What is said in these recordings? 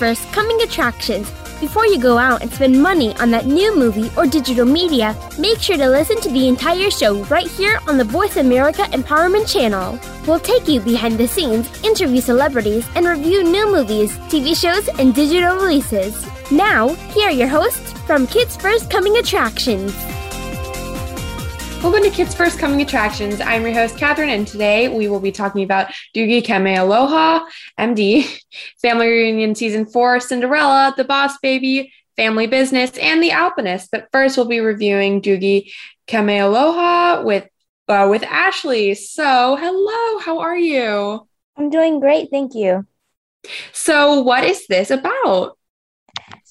First Coming Attractions. Before you go out and spend money on that new movie or digital media, make sure to listen to the entire show right here on the Voice America Empowerment Channel. We'll take you behind the scenes, interview celebrities, and review new movies, TV shows, and digital releases. Now, here are your hosts from Kids First Coming Attractions. Welcome to Kids First Coming Attractions. I'm your host, Katherine, and today we will be talking about Doogie Kameāloha, MD, Family Reunion Season 4, Cinderella, The Boss Baby, Family Business, and The Alpinist. But first, we'll be reviewing Doogie Kameāloha with, uh, with Ashleigh. So, hello, how are you? I'm doing great, thank you. So, what is this about?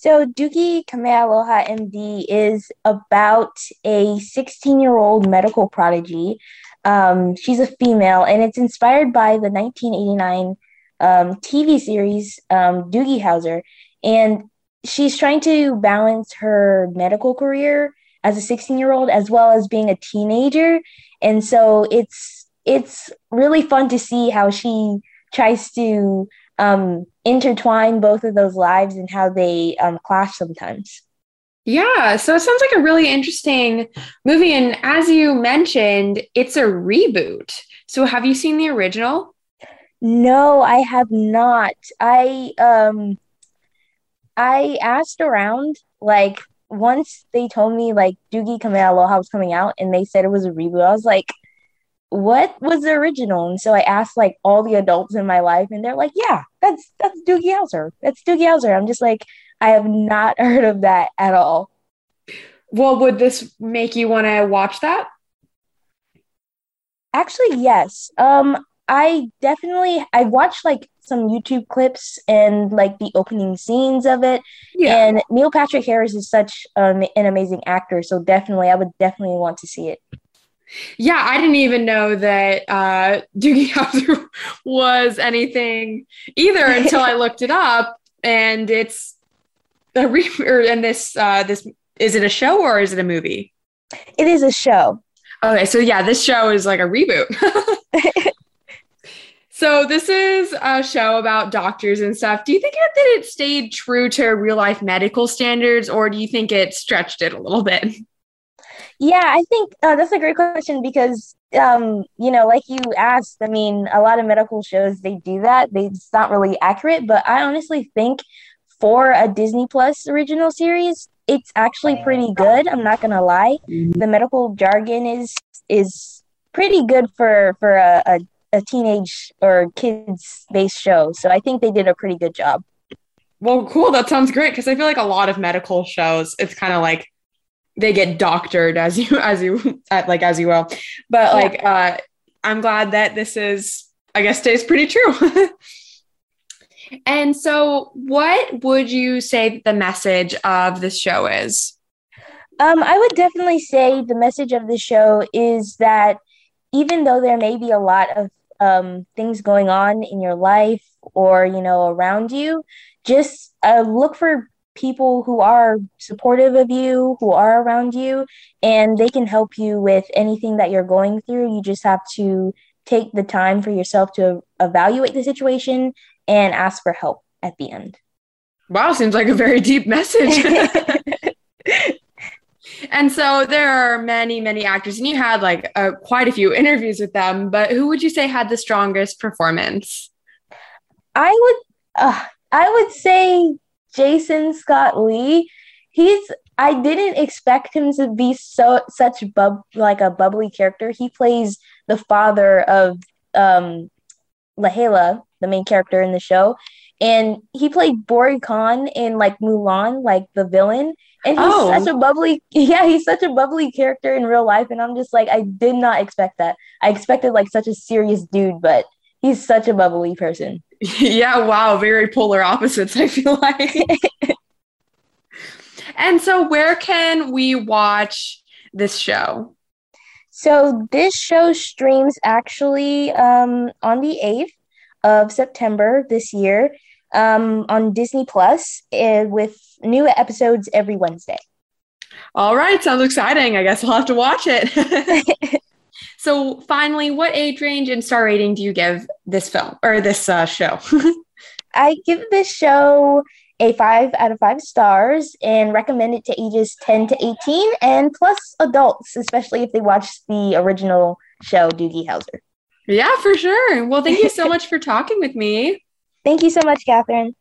So, Doogie Kameāloha MD is about a 16 year old medical prodigy. Um, she's a female, and it's inspired by the 1989 um, TV series um, Doogie Howser. And she's trying to balance her medical career as a 16 year old as well as being a teenager. And so it's it's really fun to see how she tries to um, intertwine both of those lives and how they um, clash sometimes. Yeah, so it sounds like a really interesting movie. And as you mentioned, it's a reboot. So have you seen the original? No, I have not. I um I asked around like once they told me like Doogie Kameāloha was coming out and they said it was a reboot. I was like, what was the original? And so I asked like all the adults in my life, and they're like, yeah, that's that's Doogie Howser. That's Doogie Howser. I'm just like, I have not heard of that at all. Well, would this make you want to watch that? Actually, yes. Um, I definitely I watched like some YouTube clips and like the opening scenes of it. Yeah. And Neil Patrick Harris is such um, an amazing actor, so definitely I would definitely want to see it. Yeah, I didn't even know that uh, Doogie Howser was anything either until I looked it up, and it's a re- or, and this uh, this is it a show or is it a movie? It is a show. Okay, so yeah, this show is like a reboot. so this is a show about doctors and stuff. Do you think that it stayed true to real life medical standards, or do you think it stretched it a little bit? Yeah, I think uh, that's a great question because, um, you know, like you asked, I mean, a lot of medical shows they do that. They, it's not really accurate, but I honestly think for a Disney Plus original series, it's actually pretty good. I'm not gonna lie. The medical jargon is is pretty good for for a, a, a teenage or kids based show. So I think they did a pretty good job. Well, cool. That sounds great because I feel like a lot of medical shows, it's kind of like they get doctored as you as you like as you will. But like yeah. uh i'm glad that this is i guess stays pretty true. And so what would you say the message of this show is? Um i would definitely say the message of the show is that even though there may be a lot of um, things going on in your life or you know around you just uh, look for people who are supportive of you, who are around you, and they can help you with anything that you're going through. You just have to take the time for yourself to evaluate the situation and ask for help at the end. Wow, seems like a very deep message. and so there are many, many actors, and you had like uh, quite a few interviews with them. But who would you say had the strongest performance? I would, uh, I would say Jason Scott Lee, he's I didn't expect him to be so such bub like a bubbly character. He plays the father of um Lahela, the main character in the show. And he played Bori Khan in like Mulan, like the villain. And he's oh. such a bubbly, yeah, he's such a bubbly character in real life. And I'm just like, I did not expect that. I expected like such a serious dude, but he's such a bubbly person. Yeah, wow, very polar opposites, I feel like. and so, where can we watch this show? So, this show streams actually um, on the 8th of September this year um, on Disney Plus uh, with new episodes every Wednesday. All right, sounds exciting. I guess I'll have to watch it. So, finally, what age range and star rating do you give this film or this uh, show? I give this show a five out of five stars and recommend it to ages 10 to 18 and plus adults, especially if they watch the original show, Doogie Howser. Yeah, for sure. Well, thank you so much for talking with me. Thank you so much, Katherine.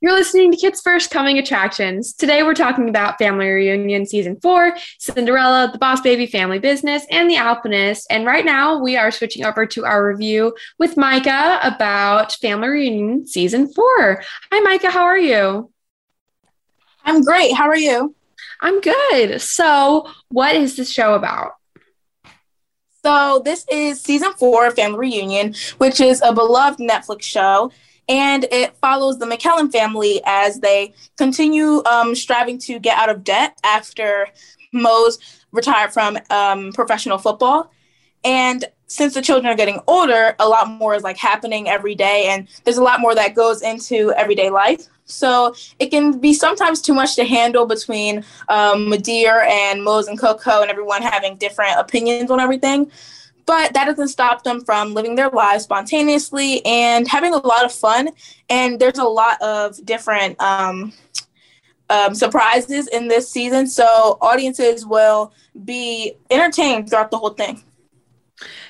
You're listening to Kids First Coming Attractions. Today we're talking about Family Reunion Season 4, Cinderella, The Boss Baby Family Business, and The Alpinist. And right now we are switching over to our review with Maica about Family Reunion Season 4. Hi, Maica. How are you? I'm great. How are you? I'm good. So, what is this show about? So, this is season four of Family Reunion, which is a beloved Netflix show and it follows the McKellan family as they continue um, striving to get out of debt after Mose retired from um, professional football. And since the children are getting older, a lot more is like happening every day, and there's a lot more that goes into everyday life. So it can be sometimes too much to handle between um, M'Dear and Mose and Cocoa, and everyone having different opinions on everything but that doesn't stop them from living their lives spontaneously and having a lot of fun. And there's a lot of different um, um, surprises in this season, so audiences will be entertained throughout the whole thing.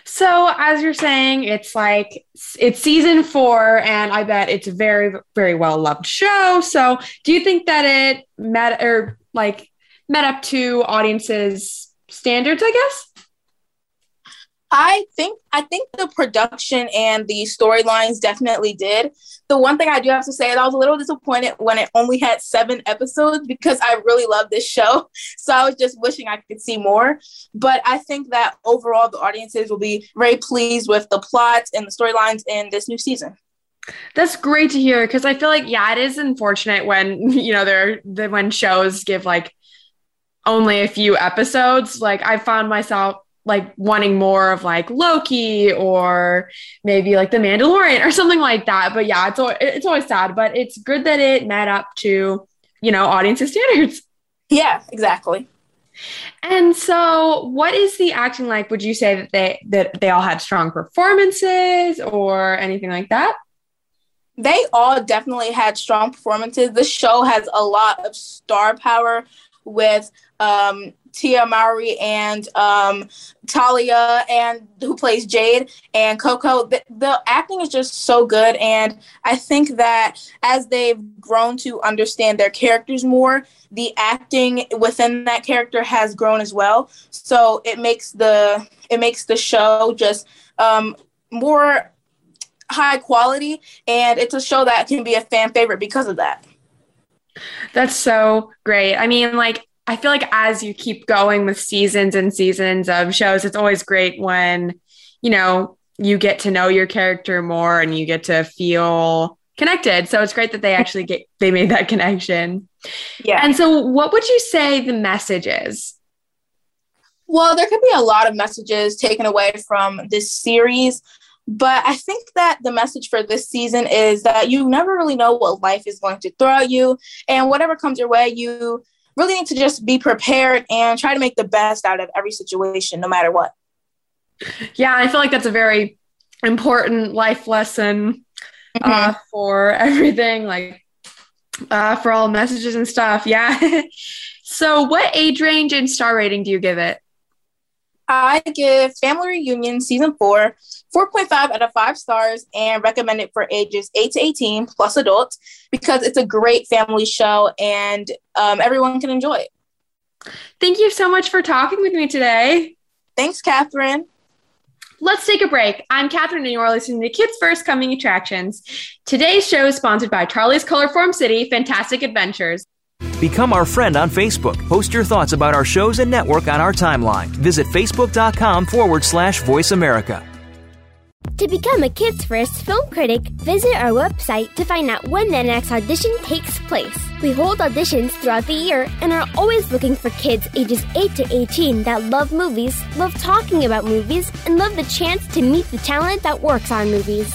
So, as you're saying, it's like it's season four, and I bet it's a very, very well loved show. So, do you think that it met or like met up to audiences' standards? I guess. I think I think the production and the storylines definitely did. The one thing I do have to say is I was a little disappointed when it only had seven episodes because I really love this show. So I was just wishing I could see more. But I think that overall the audiences will be very pleased with the plots and the storylines in this new season. That's great to hear because I feel like yeah, it is unfortunate when you know there when shows give like only a few episodes. Like I found myself like wanting more of like Loki or maybe like The Mandalorian or something like that. But yeah, it's always, it's always sad, but it's good that it met up to, you know, audience standards. Yeah, exactly. And so, what is the acting like? Would you say that they that they all had strong performances or anything like that? They all definitely had strong performances. The show has a lot of star power with um, Tia Mowry and um, Talia, and who plays Jade and Cocoa. The, the acting is just so good, and I think that as they've grown to understand their characters more, the acting within that character has grown as well. So it makes the it makes the show just um, more high quality, and it's a show that can be a fan favorite because of that. That's so great. I mean, like I feel like as you keep going with seasons and seasons of shows, it's always great when, you know, you get to know your character more and you get to feel connected. So it's great that they actually get they made that connection. Yeah. And so what would you say the message is? Well, there could be a lot of messages taken away from this series, but I think that the message for this season is that you never really know what life is going to throw at you and whatever comes your way, you really need to just be prepared and try to make the best out of every situation, no matter what. Yeah, I feel like that's a very important life lesson uh, mm-hmm. uh, for everything, like uh, for all messages and stuff. Yeah. so, what age range and star rating do you give it? I give Family Reunion season four 4.5 out of 5 stars and recommend it for ages 8 to 18 plus adults because it's a great family show and um, everyone can enjoy it. Thank you so much for talking with me today. Thanks, Katherine. Let's take a break. I'm Katherine, and you're listening to Kids First Coming Attractions. Today's show is sponsored by Charlie's Colorform City Fantastic Adventures. Become our friend on Facebook. Post your thoughts about our shows and network on our timeline. Visit facebook.com forward slash voice America. To become a Kids First film critic, visit our website to find out when the next audition takes place. We hold auditions throughout the year and are always looking for kids ages 8 to 18 that love movies, love talking about movies, and love the chance to meet the talent that works on movies.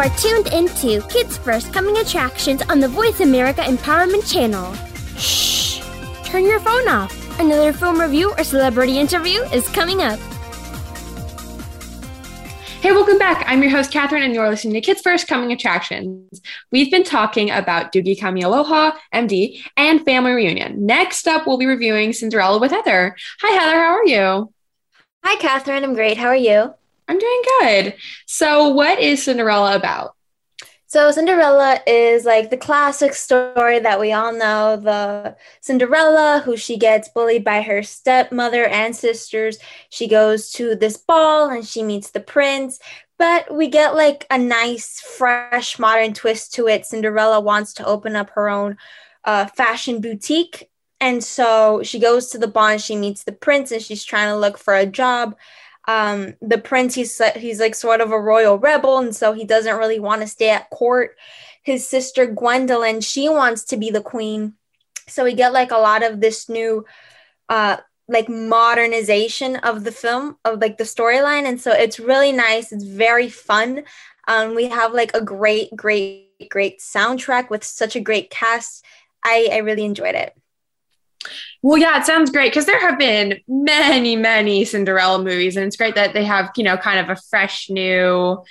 Are tuned into Kids First Coming Attractions on the Voice America Empowerment Channel. Shh! Turn your phone off. Another film review or celebrity interview is coming up. Hey, welcome back. I'm your host, Katherine, and you're listening to Kids First Coming Attractions. We've been talking about Doogie Kameāloha, MD, and Family Reunion. Next up, we'll be reviewing Cinderella with Heather. Hi, Heather. How are you? Hi, Katherine. I'm great. How are you? I'm doing good. So, what is Cinderella about? So, Cinderella is like the classic story that we all know the Cinderella, who she gets bullied by her stepmother and sisters. She goes to this ball and she meets the prince. But we get like a nice, fresh, modern twist to it. Cinderella wants to open up her own uh, fashion boutique. And so she goes to the ball and she meets the prince and she's trying to look for a job um, the prince he's he's like sort of a royal rebel and so he doesn't really want to stay at court. His sister gwendolyn she wants to be the queen. So we get like a lot of this new uh like modernization of the film of like the storyline and so it's really nice it's very fun. Um we have like a great great great soundtrack with such a great cast. I i really enjoyed it well, yeah, it sounds great because there have been many, many Cinderella movies, and it's great that they have, you know, kind of a fresh new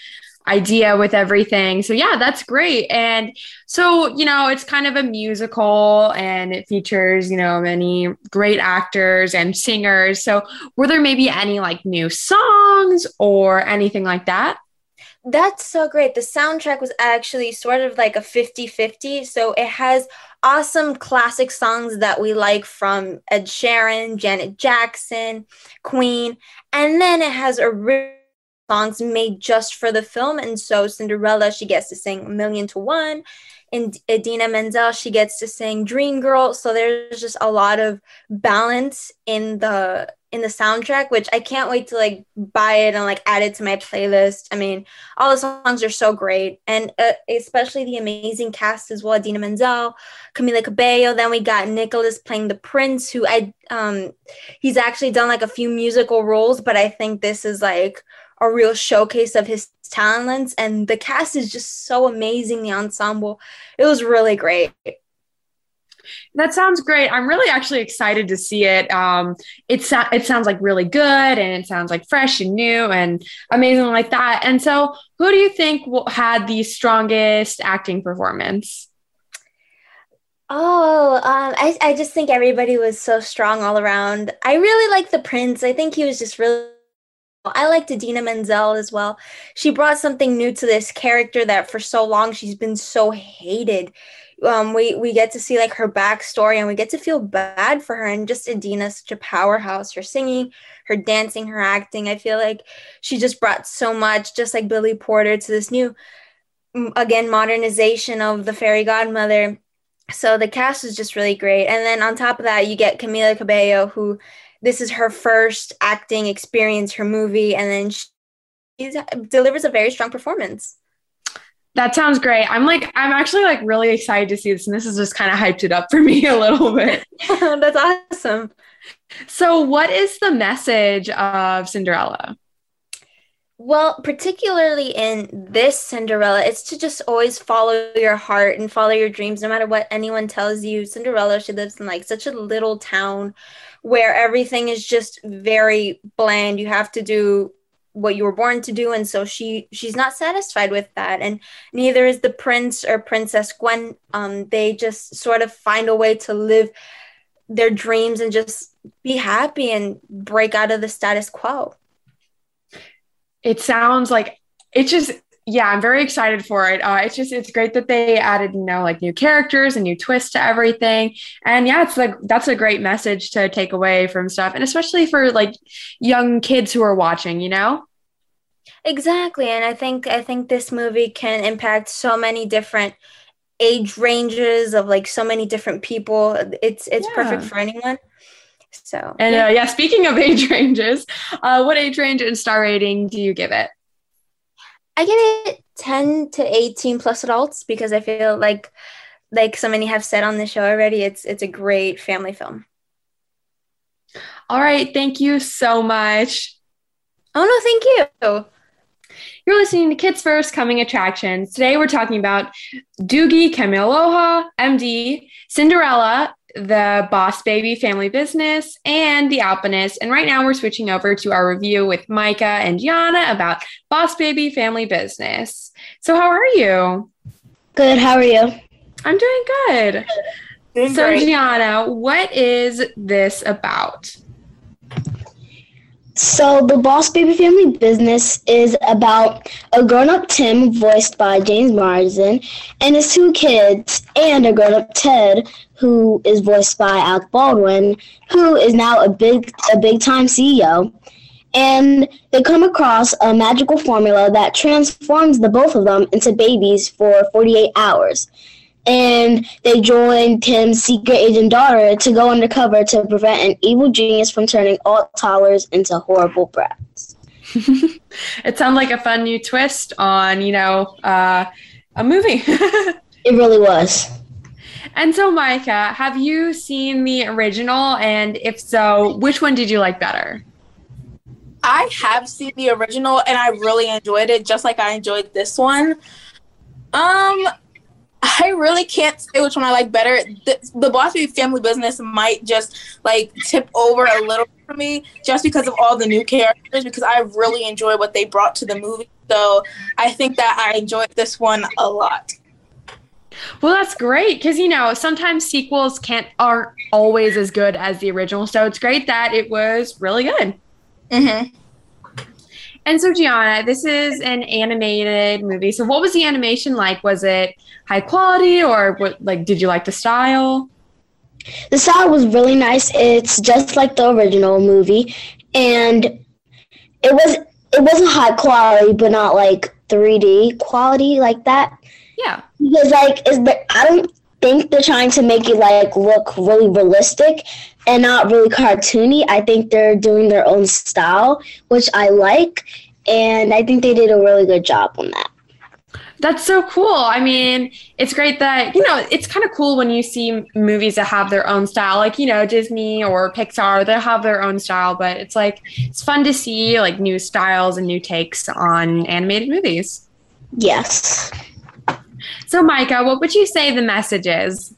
idea with everything. So, yeah, that's great. And so, you know, it's kind of a musical and it features, you know, many great actors and singers. So, were there maybe any like new songs or anything like that? That's so great. The soundtrack was actually sort of like a 50 50. So, it has awesome classic songs that we like from Ed Sheeran, Janet Jackson, Queen, and then it has original songs made just for the film. And so Cinderella, she gets to sing A Million to One. And Idina Menzel, she gets to sing Dream Girl. So there's just a lot of balance in the in the soundtrack, which I can't wait to like buy it and like add it to my playlist. I mean, all the songs are so great, and uh, especially the amazing cast as well: Idina Menzel, Camila Cabello. Then we got Nicholas playing the prince, who I um, he's actually done like a few musical roles, but I think this is like a real showcase of his talents, and the cast is just so amazing. The ensemble, it was really great. That sounds great. I'm really actually excited to see it. Um, it, so- it sounds like really good and it sounds like fresh and new and amazing like that. And so, who do you think had the strongest acting performance? Oh, um, I, I just think everybody was so strong all around. I really like the prince. I think he was just really. I liked Idina Menzel as well. She brought something new to this character that for so long she's been so hated um, we we get to see like her backstory and we get to feel bad for her and just Idina's such a powerhouse. Her singing, her dancing, her acting. I feel like she just brought so much, just like Billy Porter, to this new again modernization of the fairy godmother. So the cast is just really great. And then on top of that, you get Camila Cabello, who this is her first acting experience, her movie, and then she delivers a very strong performance. That sounds great. I'm like, I'm actually like really excited to see this, and this has just kind of hyped it up for me a little bit. That's awesome. So, what is the message of Cinderella? Well, particularly in this Cinderella, it's to just always follow your heart and follow your dreams, no matter what anyone tells you. Cinderella, she lives in like such a little town where everything is just very bland. You have to do what you were born to do. And so she she's not satisfied with that. And neither is the prince or princess gwen. Um they just sort of find a way to live their dreams and just be happy and break out of the status quo. It sounds like it just yeah i'm very excited for it. Uh, it's just it's great that they added you know like new characters and new twists to everything. And yeah it's like that's a great message to take away from stuff and especially for like young kids who are watching you know? Exactly and i think i think this movie can impact so many different age ranges of like so many different people. It's it's yeah. perfect for anyone. So and yeah. Uh, yeah speaking of age ranges uh, what age range and star rating do you give it I give it 10 to 18 plus adults because I feel like like so many have said on the show already, it's it's a great family film. All right, thank you so much. Oh no, thank you. You're listening to Kids First Coming Attractions. Today we're talking about Doogie Kameāloha, MD, Cinderella, the Boss Baby Family Business, and The Alpinist. And right now we're switching over to our review with Maica and Giana about Boss Baby Family Business. So, how are you? Good. How are you? I'm doing good. Doing so, great. Giana, what is this about? So, the Boss Baby Family Business is about a grown up Tim, voiced by James Marsden, and his two kids, and a grown up Ted, who is voiced by Alec Baldwin, who is now a big a big time CEO. And they come across a magical formula that transforms the both of them into babies for 48 hours and they join Tim's secret agent daughter to go undercover to prevent an evil genius from turning all toddlers into horrible brats. it sounds like a fun new twist on, you know, uh, a movie. it really was. And so, Maica, have you seen the original? And if so, which one did you like better? I have seen the original and I really enjoyed it, just like I enjoyed this one. Um, I really can't say which one I like better. The, the Boss Baby Family Business might just like tip over a little for me just because of all the new characters because I really enjoy what they brought to the movie. So I think that I enjoyed this one a lot. Well, that's great because you know sometimes sequels can't aren't always as good as the original. So it's great that it was really good. Mm-hmm. And so, Giana, this is an animated movie. So, what was the animation like? Was it high quality, or what? Like, did you like the style? The style was really nice. It's just like the original movie, and it was it wasn't high quality, but not like 3D quality like that. Yeah, because like is the I don't think they're trying to make it like look really realistic and not really cartoony. I think they're doing their own style, which I like, and I think they did a really good job on that. That's so cool. I mean, it's great that, you know, it's kind of cool when you see movies that have their own style, like, you know, Disney or Pixar, they have their own style, but it's like, it's fun to see like new styles and new takes on animated movies. Yes. So, Maica, what would you say the message is?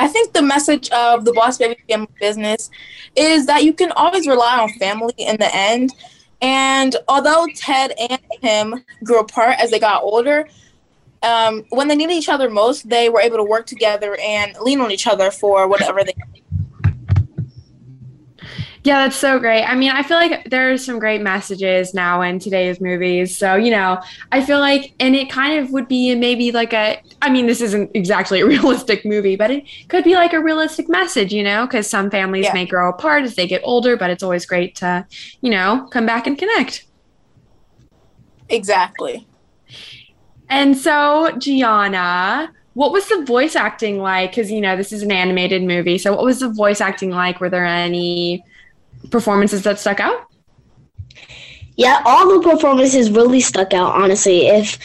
I think the message of the Boss Baby Family Business is that you can always rely on family in the end. And although Ted and him grew apart as they got older, um, when they needed each other most, they were able to work together and lean on each other for whatever they yeah, that's so great. I mean, I feel like there's some great messages now in today's movies. So, you know, I feel like, and it kind of would be maybe like a, I mean, this isn't exactly a realistic movie, but it could be like a realistic message, you know, because some families yeah. may grow apart as they get older, but it's always great to, you know, come back and connect. Exactly. And so, Giana, what was the voice acting like? Because, you know, this is an animated movie. So, what was the voice acting like? Were there any performances that stuck out? Yeah, all the performances really stuck out, honestly. If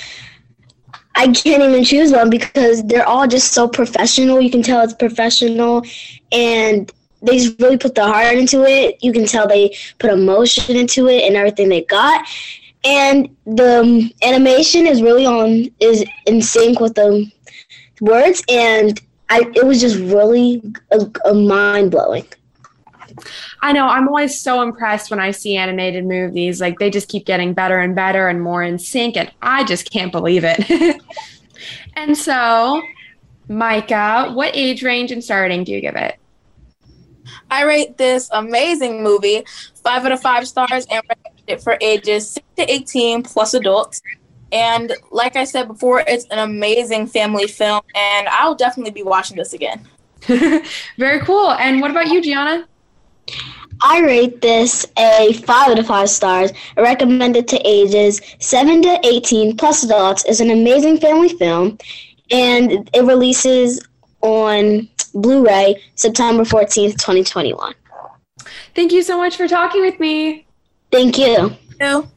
I can't even choose one because they're all just so professional. You can tell it's professional and they just really put the heart into it. You can tell they put emotion into it and everything they got. And the animation is really on is in sync with the words and I it was just really uh, a, a mind blowing. I know. I'm always so impressed when I see animated movies. Like they just keep getting better and better and more in sync, and I just can't believe it. and so, Maica, what age range and starting do you give it? I rate this amazing movie five out of five stars and recommend it for ages six to 18 plus adults. And like I said before, it's an amazing family film, and I'll definitely be watching this again. Very cool. And what about you, Giana? I rate this a 5 out of 5 stars. I recommend it to ages 7 to 18 plus adults. It's an amazing family film, and it releases on Blu ray September 14th, 2021. Thank you so much for talking with me. Thank you. you.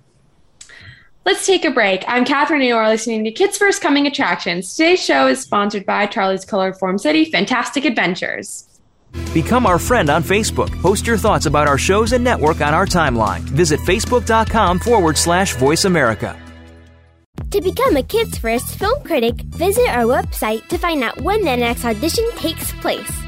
Let's take a break. I'm Katherine, and you are listening to Kids First Coming Attractions. Today's show is sponsored by Charlie's Color Form City Fantastic Adventures. Become our friend on Facebook. Post your thoughts about our shows and network on our timeline. Visit facebook.com forward slash voice America. To become a Kids First film critic, visit our website to find out when the next audition takes place.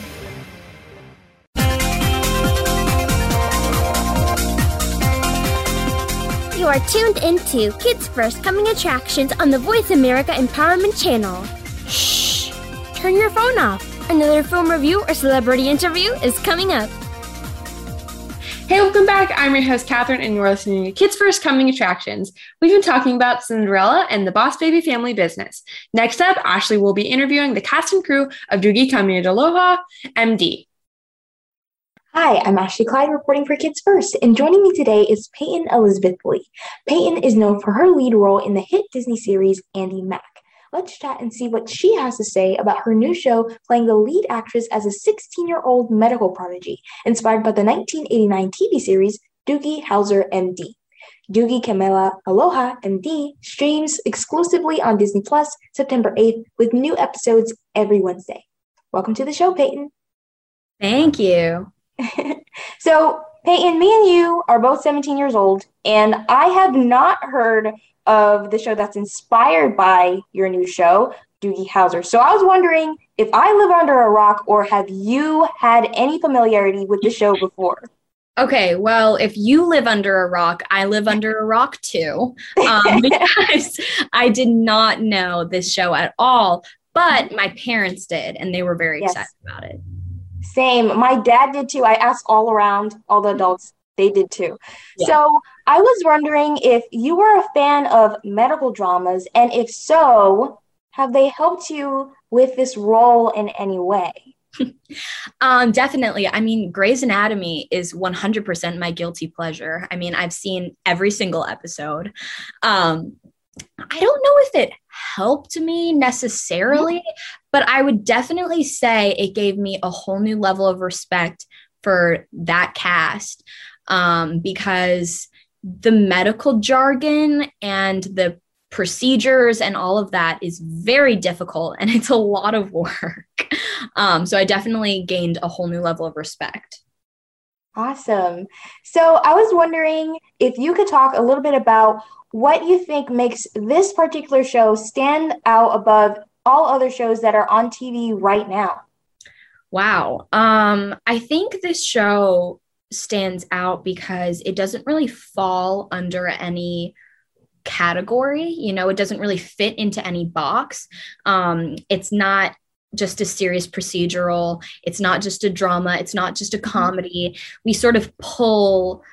You are tuned into Kids First Coming Attractions on the Voice America Empowerment Channel. Shh! Turn your phone off. Another film review or celebrity interview is coming up. Hey, welcome back. I'm your host, Katherine, and you're listening to Kids First Coming Attractions. We've been talking about Cinderella and the Boss Baby family business. Next up, Ashleigh will be interviewing the cast and crew of Doogie Kameāloha, MD. Hi, I'm Ashleigh Clyde reporting for Kids First, and joining me today is Payton Elizabeth Lee. Payton is known for her lead role in the hit Disney series Andi Mack. Let's chat and see what she has to say about her new show playing the lead actress as a 16 year old medical prodigy, inspired by the 1989 TV series Doogie Howser MD. Doogie Kameāloha Aloha MD streams exclusively on Disney Plus September 8th with new episodes every Wednesday. Welcome to the show, Payton. Thank you. so, Payton, me and you are both 17 years old, and I have not heard of the show that's inspired by your new show, Doogie Howser. So, I was wondering if I live under a rock, or have you had any familiarity with the show before? Okay, well, if you live under a rock, I live under a rock too, um, because I did not know this show at all. But my parents did, and they were very Yes. excited about it. Same. My dad did too. I asked all around, all the adults, they did too. Yeah. So I was wondering if you were a fan of medical dramas, and if so, have they helped you with this role in any way? Um, definitely. I mean, Grey's Anatomy is 100% my guilty pleasure. I mean, I've seen every single episode. Um, I don't know if it helped me necessarily, but I would definitely say it gave me a whole new level of respect for that cast um, because the medical jargon and the procedures and all of that is very difficult and it's a lot of work. Um, so I definitely gained a whole new level of respect. Awesome. So I was wondering if you could talk a little bit about what you think makes this particular show stand out above all other shows that are on TV right now. Wow. Um, I think this show stands out because it doesn't really fall under any category. You know, it doesn't really fit into any box. Um, it's not just a serious procedural, it's not just a drama, it's not just a mm-hmm. comedy. We sort of pull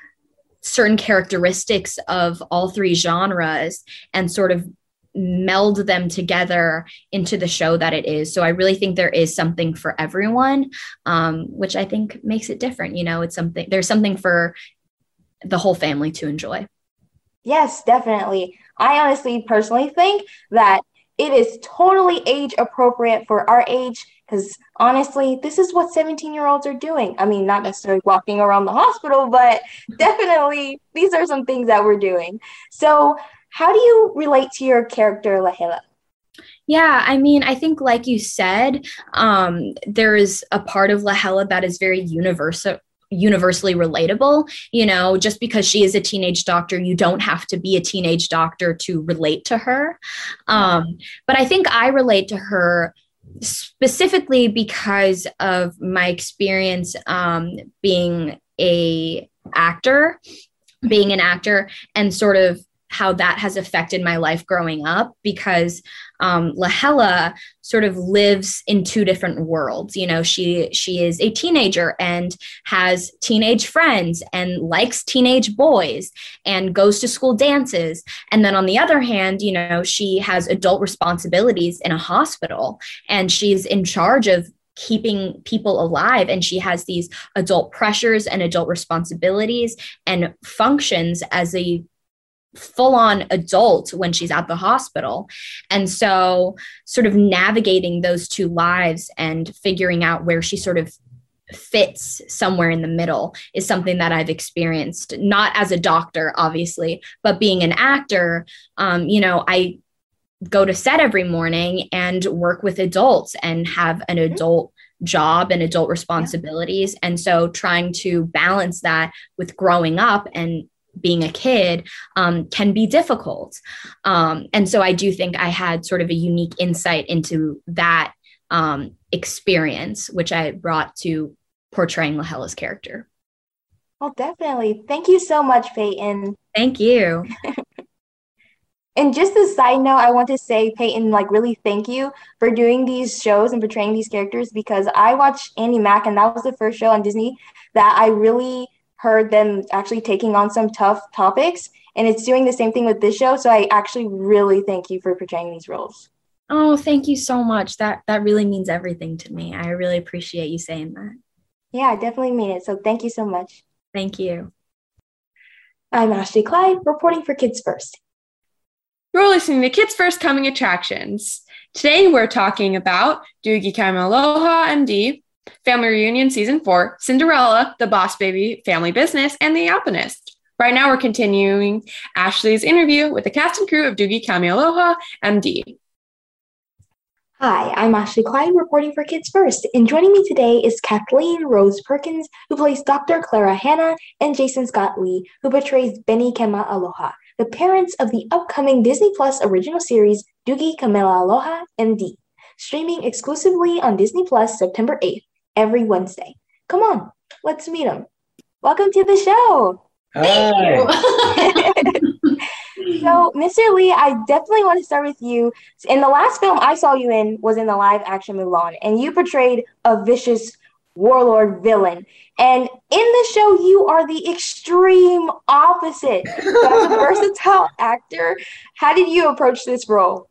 certain characteristics of all three genres and sort of meld them together into the show that it is. So I really think there is something for everyone, um, which I think makes it different. You know, it's something, there's something for the whole family to enjoy. Yes, definitely. I honestly personally think that it is totally age appropriate for our age because honestly, this is what 17 year olds are doing. I mean, not necessarily walking around the hospital, but definitely these are some things that we're doing. So, how do you relate to your character, Lahela? Yeah, I mean, I think, like you said, um, there is a part of Lahela that is very universal, universally relatable. You know, just because she is a teenage doctor, you don't have to be a teenage doctor to relate to her. Um, but I think I relate to her specifically because of my experience um, being a actor being an actor and sort of how that has affected my life growing up because um, Lahela sort of lives in two different worlds. You know, she she is a teenager and has teenage friends and likes teenage boys and goes to school dances. And then on the other hand, you know, she has adult responsibilities in a hospital and she's in charge of keeping people alive and she has these adult pressures and adult responsibilities and functions as a full on adult when she's at the hospital. And so, sort of navigating those two lives and figuring out where she sort of fits somewhere in the middle is something that I've experienced, not as a doctor, obviously, but being an actor. Um, you know, I go to set every morning and work with adults and have an mm-hmm. adult job and adult responsibilities. And so trying to balance that with growing up and being a kid um, can be difficult. Um, and so I do think I had sort of a unique insight into that um, experience, which I brought to portraying Lahela's character. Well, definitely. Thank you so much, Payton. Thank you. and just a side note, I want to say, Payton, like, really thank you for doing these shows and portraying these characters because I watched Andi Mack, and that was the first show on Disney that I really heard them actually taking on some tough topics and it's doing the same thing with this show. So i actually really thank you for portraying these roles. Oh thank you so much. That that really means everything to me. I really appreciate you saying that. Yeah i definitely mean it. So thank you so much. Thank you. I'm ashleigh clyde reporting for kids first. You're listening to kids first coming attractions. Today we're talking about doogie kamealoha md Family Reunion Season 4, Cinderella, The Boss Baby, Family Business, and The Alpinist. Right now, we're continuing Ashleigh's interview with the cast and crew of Doogie Kamealoha, MD. Hi, I'm Ashleigh Clyde reporting for Kids First, and joining me today is Kathleen Rose Perkins, who plays Dr. Clara Hannon, and Jason Scott Lee, who portrays Benny Kamealoha, the parents of the upcoming Disney Plus original series Doogie Kamealoha MD, streaming exclusively on Disney Plus September 8th every Wednesday. Come on, let's meet him. Welcome to the show. Hi. so, Mr. Lee, I definitely want to start with you. In the last film I saw you in was in the live action Mulan, and you portrayed a vicious warlord villain. And in the show, you are the extreme opposite. So as a versatile actor, how did you approach this role?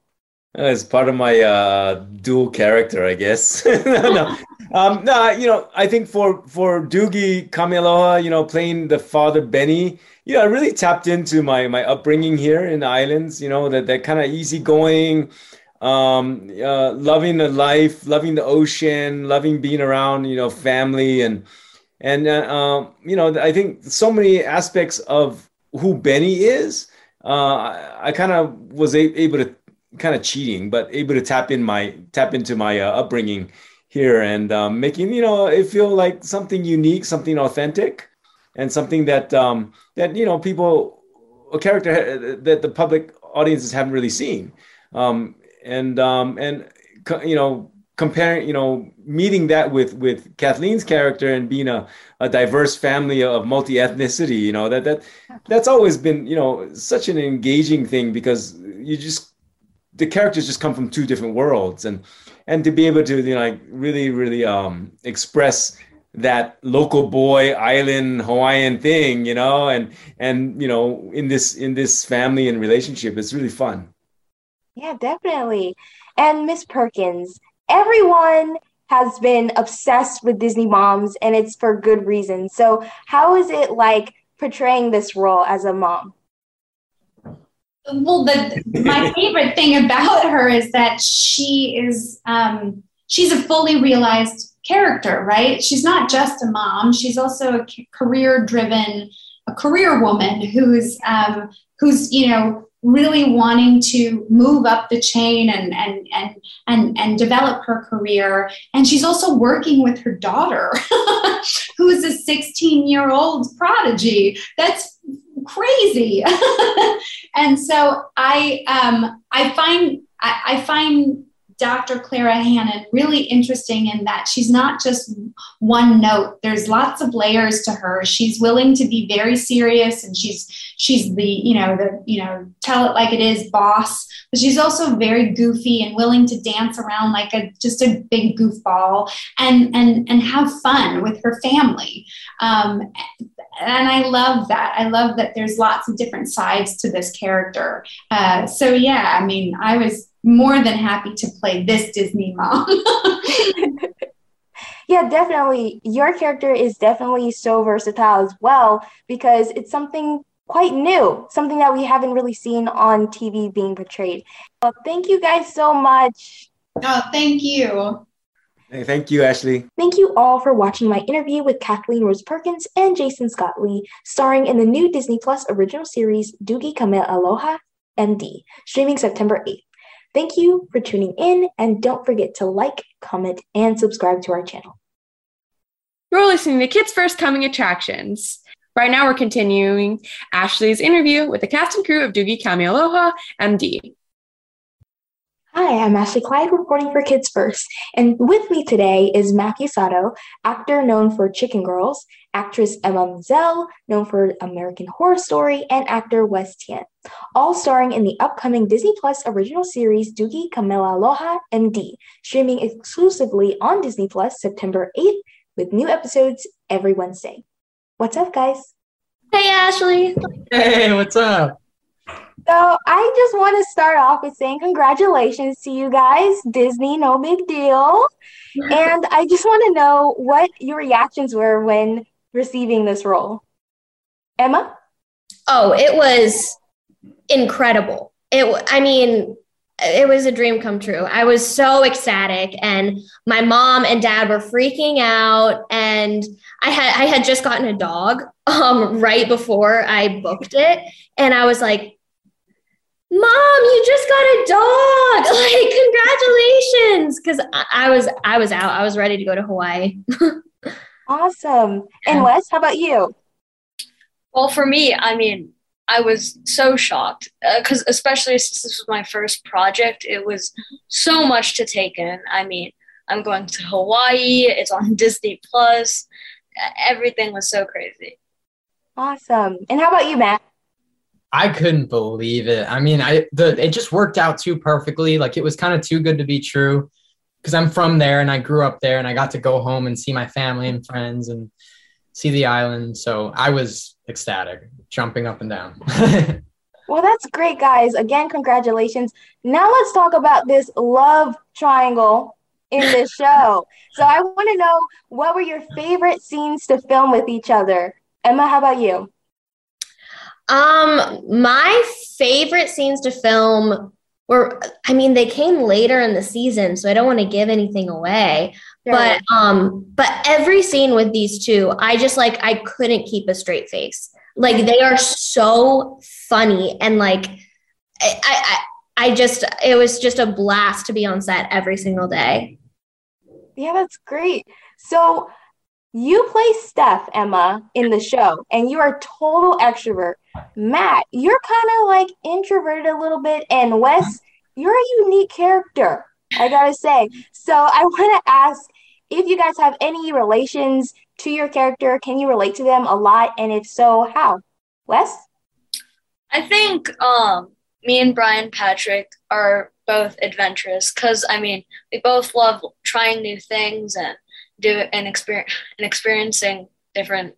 As part of my uh, dual character, I guess. no, no. Um, no, you know, I think for for Doogie Kamealoha, you know, playing the father Benny, you know, I really tapped into my my upbringing here in the islands. You know, that that kind of easygoing, um, uh, loving the life, loving the ocean, loving being around, you know, family and and uh, um, you know, I think so many aspects of who Benny is. Uh, I, I kind of was a- able to kind of cheating, but able to tap in my tap into my uh, upbringing here and um, making you know it feel like something unique, something authentic. and something that um, that you know people a character that the public audiences haven't really seen, um, and um, and you know comparing you know meeting that with with Kathleen's character and being a, a diverse family of multi ethnicity, you know that that that's always been you know such an engaging thing because you just the characters just come from two different worlds and and to be able to you know like really really um express that local boy island hawaiian thing you know and and you know in this in this family and relationship it's really fun. Yeah definitely. And miss perkins everyone has been obsessed with disney moms and it's for good reason. So how is it like portraying this role as a mom well the my favorite thing about her is that she is um, she's a fully realized character right? She's not just a mom. She's also a career driven a career woman who's um, who's you know really wanting to move up the chain and and and and and develop her career. And she's also working with her daughter who's a 16 year old prodigy. That's crazy. and so I um, I find I, I find Dr. Clara Hannon really interesting in that she's not just one note. There's lots of layers to her. She's willing to be very serious and she's she's the, you know, the, you know, tell it like it is boss, but she's also very goofy and willing to dance around like a just a big goofball and and and have fun with her family. Um, and I love that. I love that there's lots of different sides to this character. Uh, so yeah, I mean, I was more than happy to play this Disney mom. yeah, definitely. Your character is definitely so versatile as well because it's something quite new, something that we haven't really seen on TV being portrayed. Well, thank you guys so much. Oh, thank you. Hey, thank you, Ashleigh. Thank you all for watching my interview with Kathleen Rose Perkins and Jason Scott Lee, starring in the new Disney Plus original series Doogie Kameāloha MD, streaming September 8th. Thank you for tuning in, and don't forget to like, comment, and subscribe to our channel. You're listening to Kids First Coming Attractions. Right now, we're continuing Ashleigh's interview with the cast and crew of Doogie Kameāloha MD. Hi, I'm Ashleigh Clyde reporting for Kids First, and with me today is Matthew Sato, actor known for Chicken Girls, actress Emma Meisel, known for American Horror Story, and actor Wes Tian, all starring in the upcoming Disney Plus original series Doogie Kameāloha MD, streaming exclusively on Disney Plus September 8th with new episodes every Wednesday. What's up, guys? Hey, Ashleigh. Hey, what's up? So I just want to start off with saying congratulations to you guys, Disney, no big deal. And I just want to know what your reactions were when receiving this role. Emma? Oh, it was incredible. It I mean, it was a dream come true. I was so ecstatic and my mom and dad were freaking out and I had I had just gotten a dog um right before I booked it and I was like mom you just got a dog like congratulations because I, I, was i was out i was ready to go to hawaii awesome. And wes how about you? Well for me i mean i was so shocked because uh, especially since this was my first project it was so much to take in. I mean i'm going to hawaii it's on disney plus everything was so crazy. Awesome. And how about you matt? I couldn't believe it. I mean, I the it just worked out too perfectly. Like it was kind of too good to be true because I'm from there and I grew up there and I got to go home and see my family and friends and see the island. So I was ecstatic, jumping up and down. well, that's great, guys. Again, congratulations. Now let's talk about this love triangle in this show. so I want to know what were your favorite scenes to film with each other? Emma, how about you? Um, my favorite scenes to film were, I mean, they came later in the season, so I don't want to give anything away. Sure. But um, but every scene with these two, I just like I couldn't keep a straight face. Like they are so funny and like I, I I just it was just a blast to be on set every single day. Yeah, that's great. So You play Steph, Emma, in the show, and you are total extrovert. Matt, you're kind of like introverted a little bit, and Wes, you're a unique character. I gotta say. So I want to ask if you guys have any relations to your character. Can you relate to them a lot? And if so, how? Wes? I think um, me and Brian Patrick are both adventurous because I mean we both love trying new things and do it and experience and experiencing different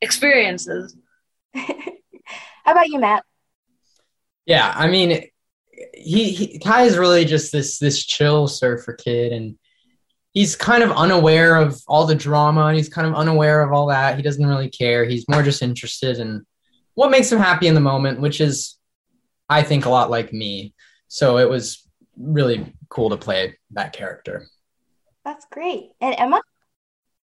experiences. How about you, Matt? Yeah, I mean, he, he Kai is really just this this chill surfer kid, and he's kind of unaware of all the drama, and he's kind of unaware of all that. He doesn't really care. He's more just interested in what makes him happy in the moment, which is, I think, a lot like me. So it was really cool to play that character. That's great. And Emma?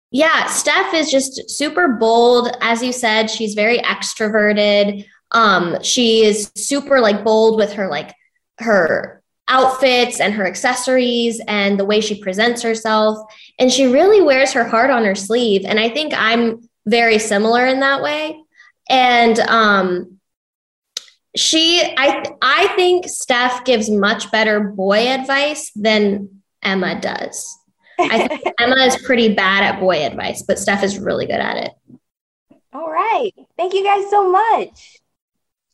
Yeah, Steph is just super bold. As you said, she's very extroverted. Um, she is super like bold with her like her outfits and her accessories and the way she presents herself. And she really wears her heart on her sleeve. And I think I'm very similar in that way. And um, she, I, I think Steph gives much better boy advice than Emma does. I think Emma is pretty bad at boy advice, but Steph is really good at it. All right. Thank you guys so much.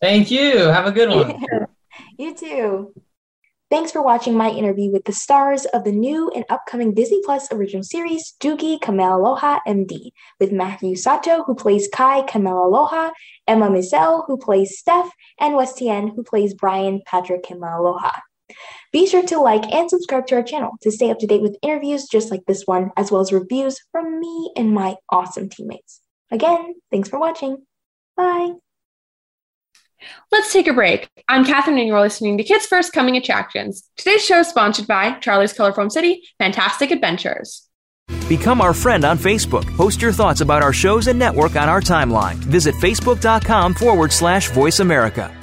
Thank you. Have a good one. you too. Thanks for watching my interview with the stars of the new and upcoming Disney Plus original series, Doogie Kameāloha MD, with Matthew Sato, who plays Kai Kameāloha, Emma Meisel, who plays Steph, and Wes Tian, who plays Brian Patrick Kameāloha. Be sure to like and subscribe to our channel to stay up to date with interviews just like this one, as well as reviews from me and my awesome teammates. Again, thanks for watching. Bye. Let's take a break. I'm Katherine, and you're listening to Kids First Coming Attractions. Today's show is sponsored by Charlie's Colorful City Fantastic Adventures. Become our friend on Facebook. Post your thoughts about our shows and network on our timeline. Visit facebook.com forward slash voice America.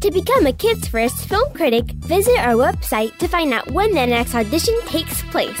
To become a Kids First film critic, visit our website to find out when the next audition takes place.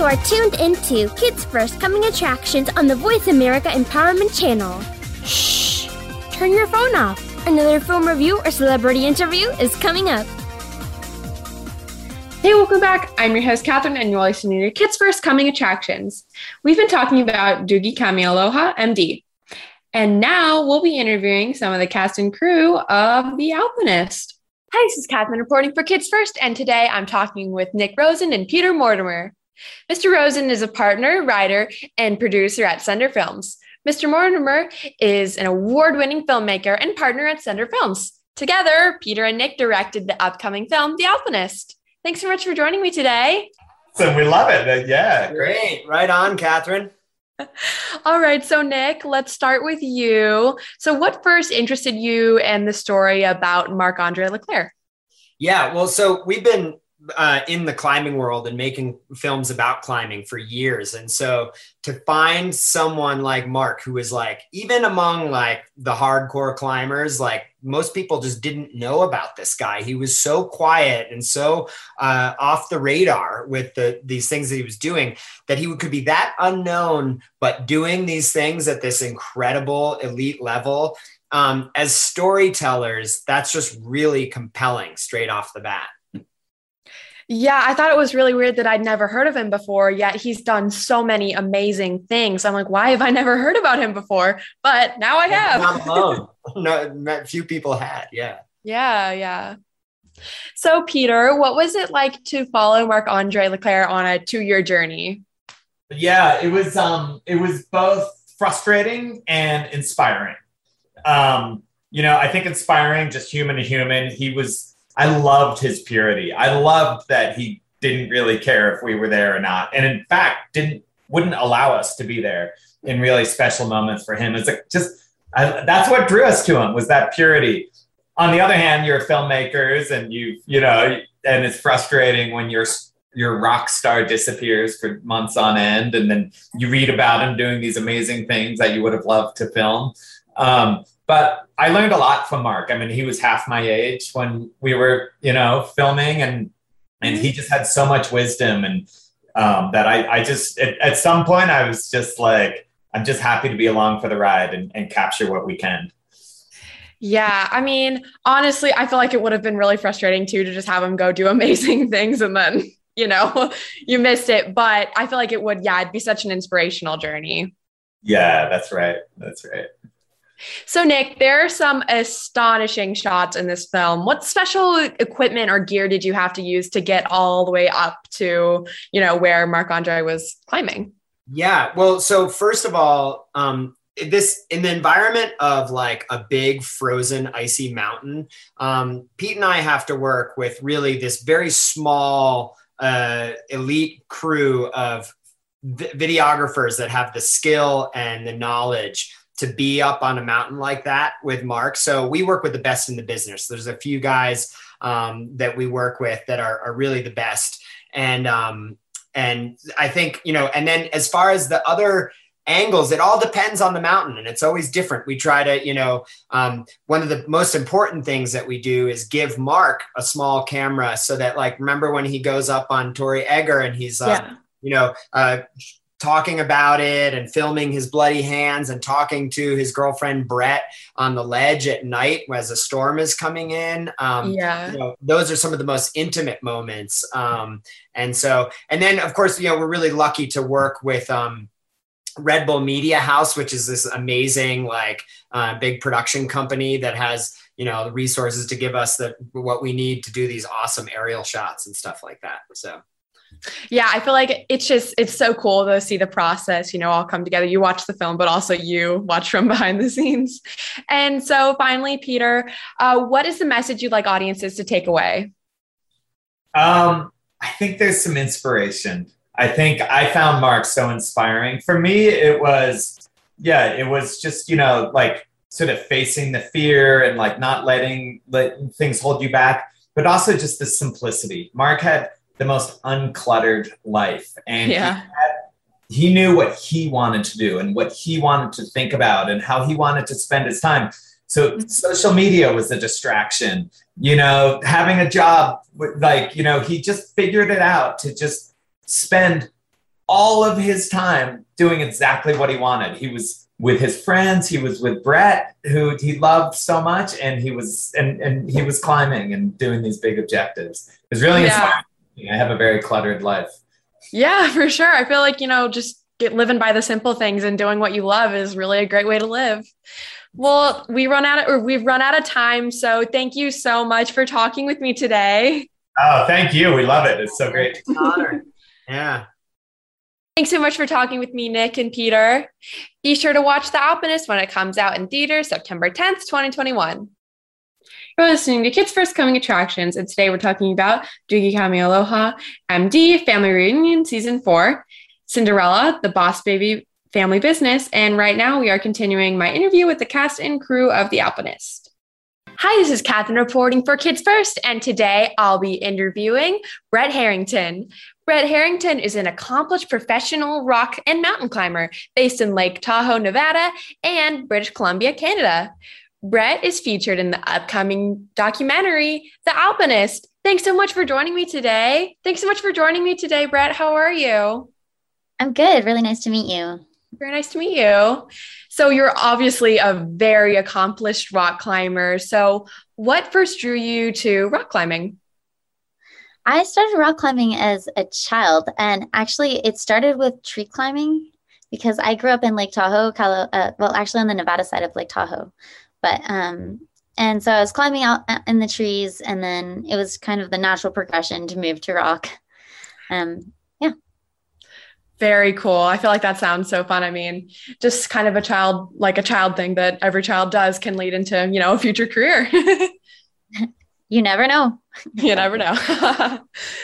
You are tuned into Kids First Coming Attractions on the Voice America Empowerment Channel. Shh! Turn your phone off. Another film review or celebrity interview is coming up. Hey, welcome back. I'm your host, Katherine, and you're listening to Kids First Coming Attractions. We've been talking about Doogie Kameāloha, MD. And now we'll be interviewing some of the cast and crew of The Alpinist. Hi, this is Katherine reporting for Kids First, and today I'm talking with Nick Rosen and Peter Mortimer. Mr. Rosen is a partner, writer, and producer at Sender Films. Mr. Mortimer is an award winning filmmaker and partner at Sender Films. Together, Peter and Nick directed the upcoming film, The Alpinist. Thanks so much for joining me today. So we love it. Uh, yeah, great. Right on, Katherine. All right, so Nick, let's start with you. So, what first interested you in the story about Marc Andre Leclerc? Yeah, well, so we've been uh, in the climbing world and making films about climbing for years. And so to find someone like Mark, who is like, even among like the hardcore climbers, like most people just didn't know about this guy. He was so quiet and so uh, off the radar with the, these things that he was doing that he could be that unknown, but doing these things at this incredible elite level. Um, as storytellers, that's just really compelling straight off the bat. Yeah, I thought it was really weird that I'd never heard of him before, yet he's done so many amazing things. I'm like, why have I never heard about him before? But now I have. Not alone. no, not few people had. Yeah. Yeah, yeah. So, Peter, what was it like to follow Marc Andre Leclerc on a two year journey? Yeah, it was um it was both frustrating and inspiring. Um, you know, I think inspiring, just human to human. He was I loved his purity. I loved that he didn't really care if we were there or not, and in fact, didn't wouldn't allow us to be there in really special moments for him. It's like just I, that's what drew us to him was that purity. On the other hand, you're filmmakers, and you you know, and it's frustrating when your your rock star disappears for months on end, and then you read about him doing these amazing things that you would have loved to film. Um, but I learned a lot from Mark. I mean, he was half my age when we were, you know, filming, and and he just had so much wisdom, and um, that I, I just at, at some point I was just like, I'm just happy to be along for the ride and, and capture what we can. Yeah, I mean, honestly, I feel like it would have been really frustrating too to just have him go do amazing things and then, you know, you missed it. But I feel like it would, yeah, it'd be such an inspirational journey. Yeah, that's right. That's right. So, Nick, there are some astonishing shots in this film. What special equipment or gear did you have to use to get all the way up to, you know, where Marc Andre was climbing? Yeah. Well, so first of all, um, this in the environment of like a big frozen icy mountain, um, Pete and I have to work with really this very small uh, elite crew of videographers that have the skill and the knowledge to be up on a mountain like that with Mark. So we work with the best in the business. There's a few guys um, that we work with that are, are really the best. And um, and I think you know. And then as far as the other angles it all depends on the mountain and it's always different we try to you know um, one of the most important things that we do is give mark a small camera so that like remember when he goes up on Torre Egger and he's uh, yeah. you know uh, talking about it and filming his bloody hands and talking to his girlfriend Brett on the ledge at night as a storm is coming in. Um, yeah, you know, those are some of the most intimate moments. Um, and so, and then of course, you know, we're really lucky to work with. Um, Red Bull Media House, which is this amazing, like, uh, big production company that has, you know, the resources to give us the what we need to do these awesome aerial shots and stuff like that. So, yeah, I feel like it's just it's so cool to see the process, you know, all come together. You watch the film, but also you watch from behind the scenes. And so finally, Peter, uh, what is the message you'd like audiences to take away? Um, I think there's some inspiration. I think I found Mark so inspiring. For me, it was, yeah, it was just, you know, like sort of facing the fear and like not letting let things hold you back, but also just the simplicity. Mark had the most uncluttered life. And yeah. he, had, he knew what he wanted to do and what he wanted to think about and how he wanted to spend his time. So mm-hmm. social media was a distraction. You know, having a job, like, you know, he just figured it out to just spend all of his time doing exactly what he wanted. He was with his friends, he was with Brett, who he loved so much, and he was and, and he was climbing and doing these big objectives. It was really yeah. inspiring I have a very cluttered life. Yeah, for sure. I feel like, you know, just get living by the simple things and doing what you love is really a great way to live. Well, we run out of, or we've run out of time. So thank you so much for talking with me today. Oh, thank you. We love it. It's so great. honor. Yeah. Thanks so much for talking with me, Nick and Peter. Be sure to watch The Alpinist when it comes out in theaters September 10th, 2021. You're listening to Kids First Coming Attractions, and today we're talking about Doogie Kameāloha, MD, Family Reunion Season 4, Cinderella, The Boss Baby Family Business, and right now we are continuing my interview with the cast and crew of The Alpinist. Hi, this is Katherine reporting for Kids First, and today I'll be interviewing Brett Harrington. Brett Harrington is an accomplished professional rock and mountain climber based in Lake Tahoe, Nevada, and British Columbia, Canada. Brett is featured in the upcoming documentary, The Alpinist. Thanks so much for joining me today. Thanks so much for joining me today, Brett. How are you? I'm good. Really nice to meet you. Very nice to meet you. So, you're obviously a very accomplished rock climber. So, what first drew you to rock climbing? I started rock climbing as a child, and actually, it started with tree climbing because I grew up in Lake Tahoe, Calo- uh, well, actually on the Nevada side of Lake Tahoe. But, um, and so I was climbing out uh, in the trees, and then it was kind of the natural progression to move to rock. Um, yeah. very cool. I feel like that sounds so fun. I mean, just kind of a child, like a child thing that every child does can lead into, you know, a future career. you never know. you never know.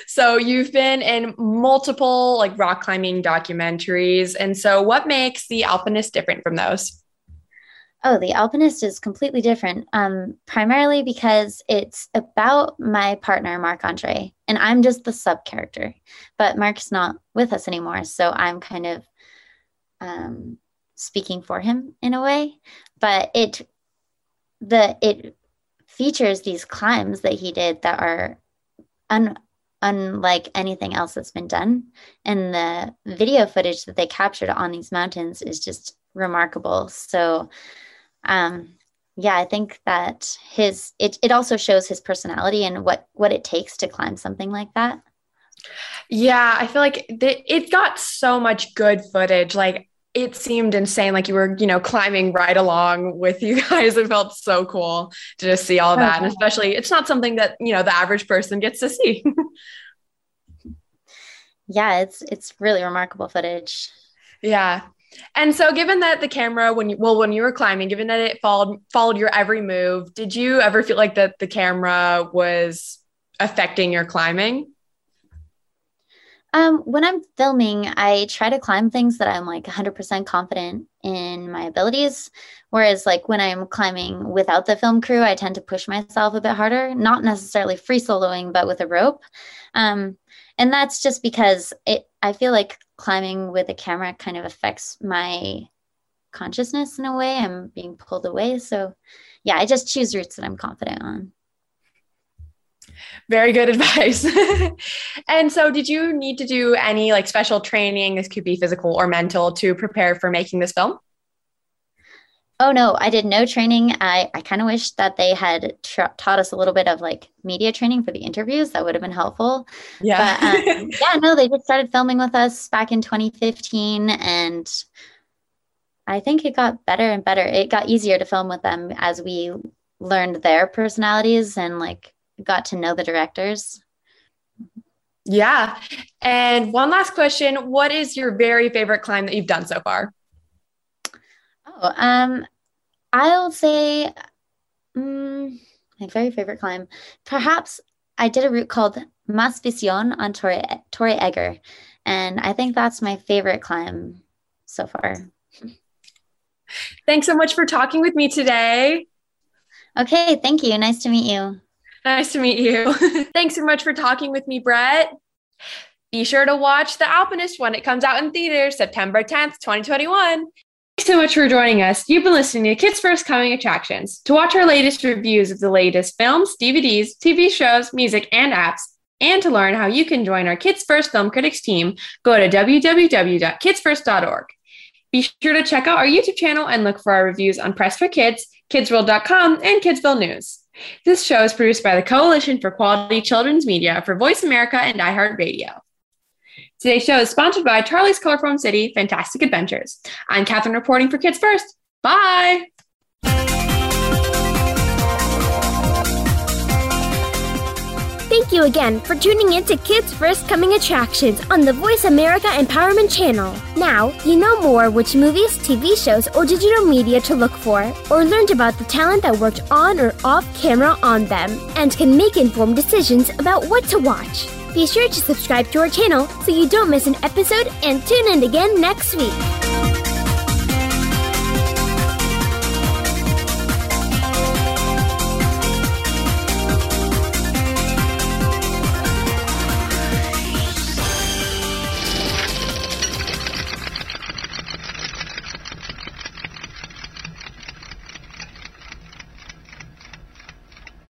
so you've been in multiple like rock climbing documentaries. And so what makes the Alpinist different from those? Oh, The Alpinist is completely different, um, primarily because it's about my partner, Marc Andre, and I'm just the sub character. But Marc's not with us anymore, so I'm kind of um, speaking for him in a way. But it the it features these climbs that he did that are un, unlike anything else that's been done, and the video footage that they captured on these mountains is just remarkable. So um, yeah, I think that his it it also shows his personality and what what it takes to climb something like that. Yeah, I feel like th- it got so much good footage. Like it seemed insane. Like you were, you know, climbing right along with you guys. It felt so cool to just see all that. And especially, it's not something that, you know, the average person gets to see. yeah, it's it's really remarkable footage. Yeah. And so, given that the camera, when you well, when you were climbing, given that it followed followed your every move, did you ever feel like that the camera was affecting your climbing? Um, when I'm filming, I try to climb things that I'm like 100% confident in my abilities. Whereas, like when I'm climbing without the film crew, I tend to push myself a bit harder, not necessarily free soloing, but with a rope. Um, and that's just because it, I feel like climbing with a camera kind of affects my consciousness in a way. I'm being pulled away. So, yeah, I just choose routes that I'm confident on. Very good advice. and so, did you need to do any like special training? This could be physical or mental to prepare for making this film? Oh no, I did no training. I, I kind of wish that they had tra- taught us a little bit of like media training for the interviews. That would have been helpful. Yeah. But, um, yeah, no, they just started filming with us back in 2015. And I think it got better and better. It got easier to film with them as we learned their personalities and like got to know the directors. Yeah. And one last question What is your very favorite climb that you've done so far? Oh, um, I'll say um, my very favorite climb. Perhaps I did a route called Mas Vision on Torre, Torre Egger, and I think that's my favorite climb so far. Thanks so much for talking with me today. Okay, thank you. Nice to meet you. Nice to meet you. Thanks so much for talking with me, Brett. Be sure to watch The Alpinist when it comes out in theaters September 10th, 2021. Thanks so much for joining us. You've been listening to Kids First Coming Attractions. To watch our latest reviews of the latest films, DVDs, TV shows, music, and apps, and to learn how you can join our Kids First Film Critics team, go to www.kidsfirst.org. Be sure to check out our YouTube channel and look for our reviews on Press for Kids, Kidsworld.com, and Kidsville News. This show is produced by the Coalition for Quality Children's Media for Voice America and iHeartRadio. Today's show is sponsored by Charlie's Colorful City Fantastic Adventures. I'm Katherine reporting for Kids First. Bye. Thank you again for tuning in to Kids First Coming Attractions on the Voice America Empowerment Channel. Now, you know more which movies, TV shows, or digital media to look for, or learned about the talent that worked on or off camera on them, and can make informed decisions about what to watch. Be sure to subscribe to our channel so you don't miss an episode and tune in again next week.